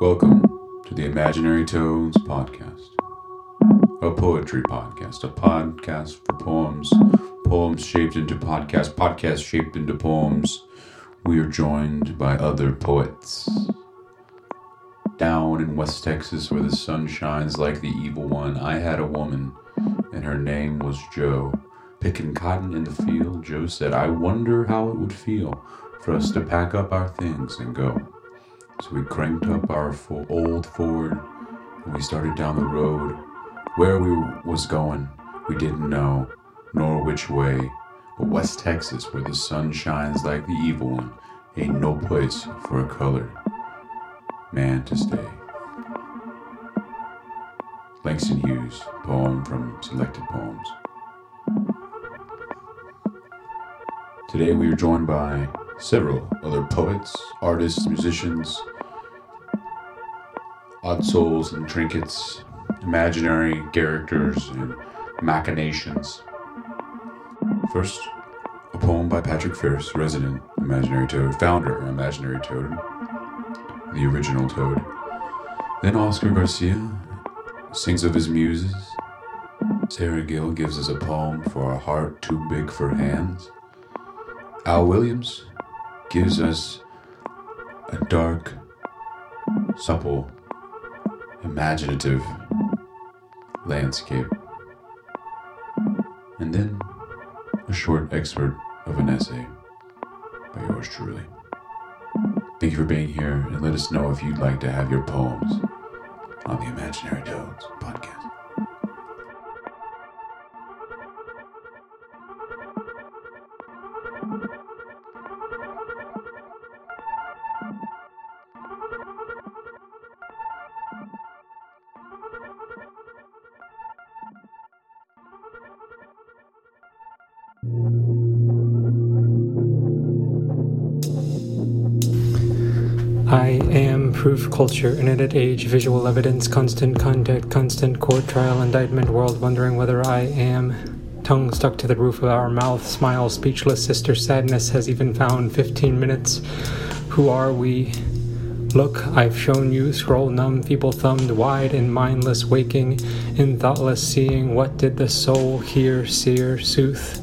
Welcome to the Imaginary Toads podcast, a poetry podcast, a podcast for poems, poems shaped into podcasts, podcasts shaped into poems. We are joined by other poets. Down in West Texas, where the sun shines like the evil one, I had a woman, and her name was Joe. Picking cotton in the field, Joe said, I wonder how it would feel for us to pack up our things and go. So we cranked up our old Ford and we started down the road. Where we was going, we didn't know, nor which way. But West Texas, where the sun shines like the evil one, ain't no place for a colored man to stay. Langston Hughes, poem from Selected Poems. Today we are joined by several other poets, artists, musicians, odd souls and trinkets, imaginary characters and machinations. First, a poem by Patrick Ferris, resident Imaginary Toad, founder Imaginary Toad, the original Toad. Then Oscar Garcia sings of his muses. Sarah Gill gives us a poem for a heart too big for hands. Al Williams gives us a dark, supple, imaginative landscape. And then a short excerpt of an essay by yours truly. Thank you for being here and let us know if you'd like to have your poems on the Imaginary Toads podcast. I am proof culture, internet age, visual evidence, constant contact, constant court trial, indictment, world wondering whether I am. Tongue stuck to the roof of our mouth, smile, speechless, sister sadness has even found 15 minutes. Who are we? Look, I've shown you, scroll numb, feeble thumbed, wide and mindless, waking in thoughtless seeing. What did the soul hear, seer, sooth?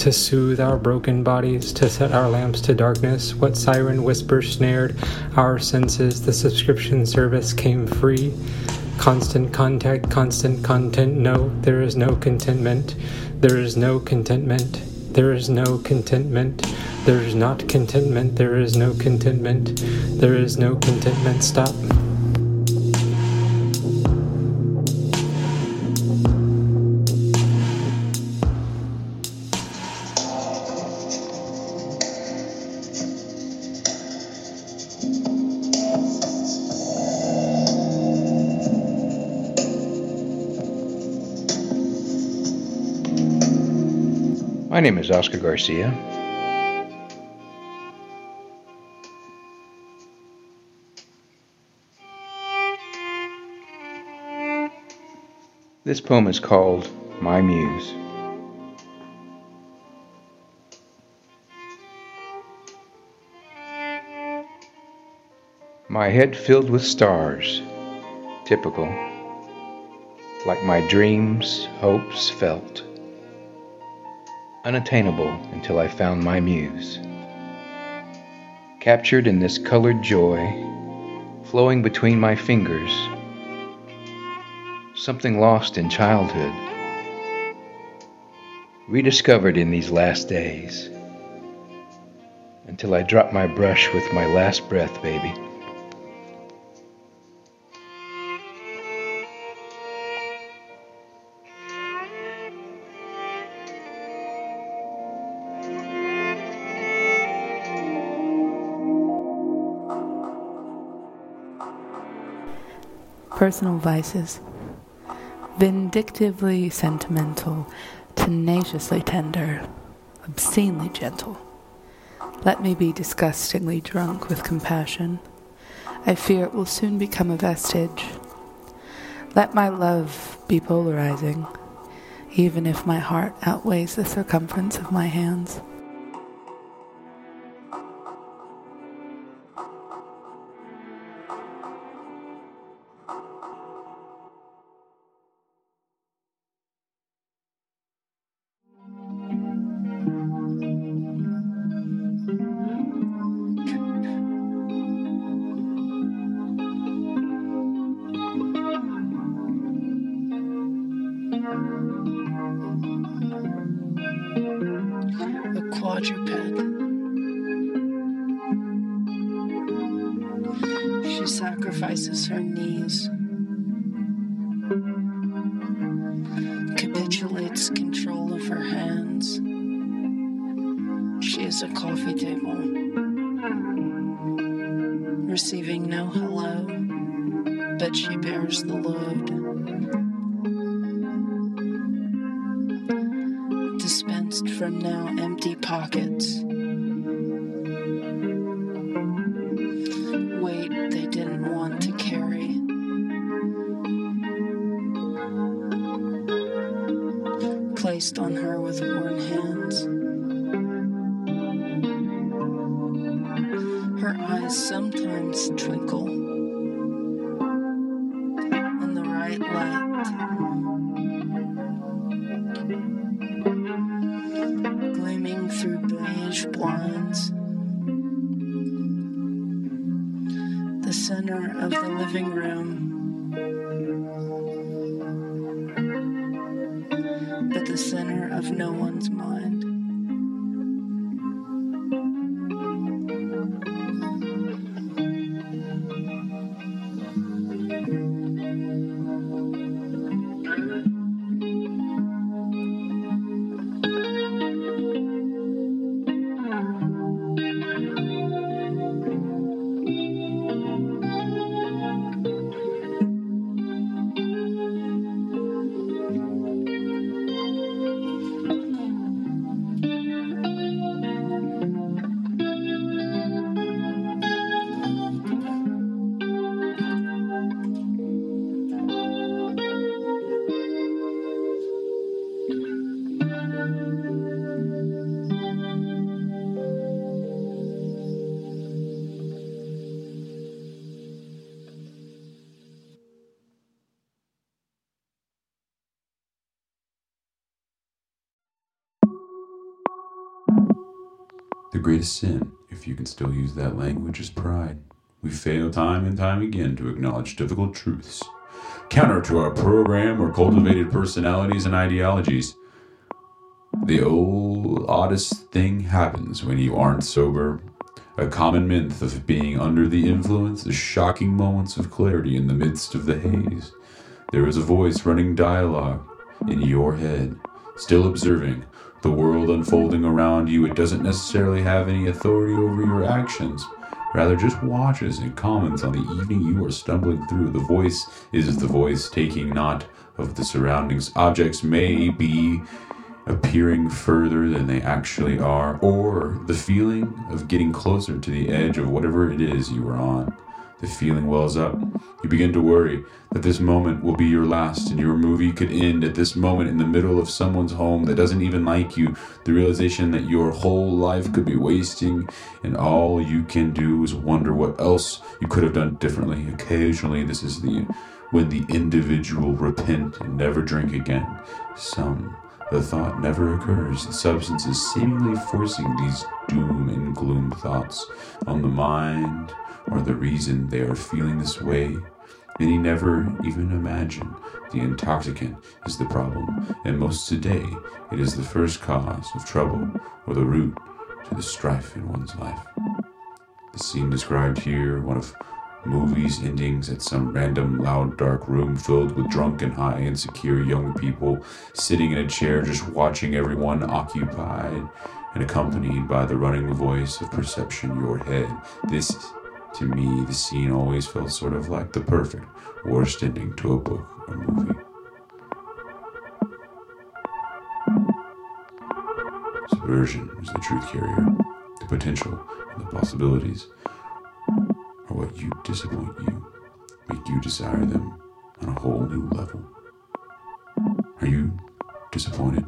To soothe our broken bodies, to set our lamps to darkness. What siren whisper snared our senses? The subscription service came free. Constant contact, constant content. No, there is no contentment. There is no contentment. There is no contentment. There is not contentment. There is no contentment. There is no contentment. Stop. My name is Oscar Garcia. This poem is called My Muse. My head filled with stars, typical, like my dreams, hopes felt unattainable until I found my muse. Captured in this colored joy, flowing between my fingers, something lost in childhood, rediscovered in these last days, until I drop my brush with my last breath, baby. Personal vices. Vindictively sentimental, tenaciously tender, obscenely gentle. Let me be disgustingly drunk with compassion. I fear it will soon become a vestige. Let my love be polarizing, even if my heart outweighs the circumference of my hands. Quadruped. She sacrifices her knees, capitulates control of her hands. She is a coffee table, receiving no hello, but she bears the load. From now empty pockets. Weight they didn't want to carry. Placed on her with worn hands. Her eyes sometimes twinkle beige blinds. The center of the living room. But the center of no one's mind. The greatest sin, if you can still use that language, is pride. We fail time and time again to acknowledge difficult truths. Counter to our program or cultivated personalities and ideologies. The old oddest thing happens when you aren't sober. A common myth of being under the influence is shocking moments of clarity in the midst of the haze. There is a voice running dialogue in your head, still observing the world unfolding around you. It doesn't necessarily have any authority over your actions, rather, just watches and comments on the evening you are stumbling through. The voice is the voice taking note of the surroundings. Objects may be appearing further than they actually are, or the feeling of getting closer to the edge of whatever it is you are on. The feeling wells up. You begin to worry that this moment will be your last and your movie could end at this moment in the middle of someone's home that doesn't even like you. The realization that your whole life could be wasting and all you can do is wonder what else you could have done differently. Occasionally, this is the when the individual repent and never drink again. Some the thought never occurs. The substance is seemingly forcing these doom and gloom thoughts on the mind or the reason they are feeling this way. Many never even imagine the intoxicant is the problem, and most today it is the first cause of trouble or the root to the strife in one's life. The scene described here, one of movies endings at some random loud dark room filled with drunk and high insecure young people sitting in a chair just watching everyone occupied and accompanied by the running voice of perception your head this to me the scene always felt sort of like the perfect worst ending to a book or movie subversion is the truth carrier the potential and the possibilities are what you disappoint you, make you desire them on a whole new level. Are you disappointed?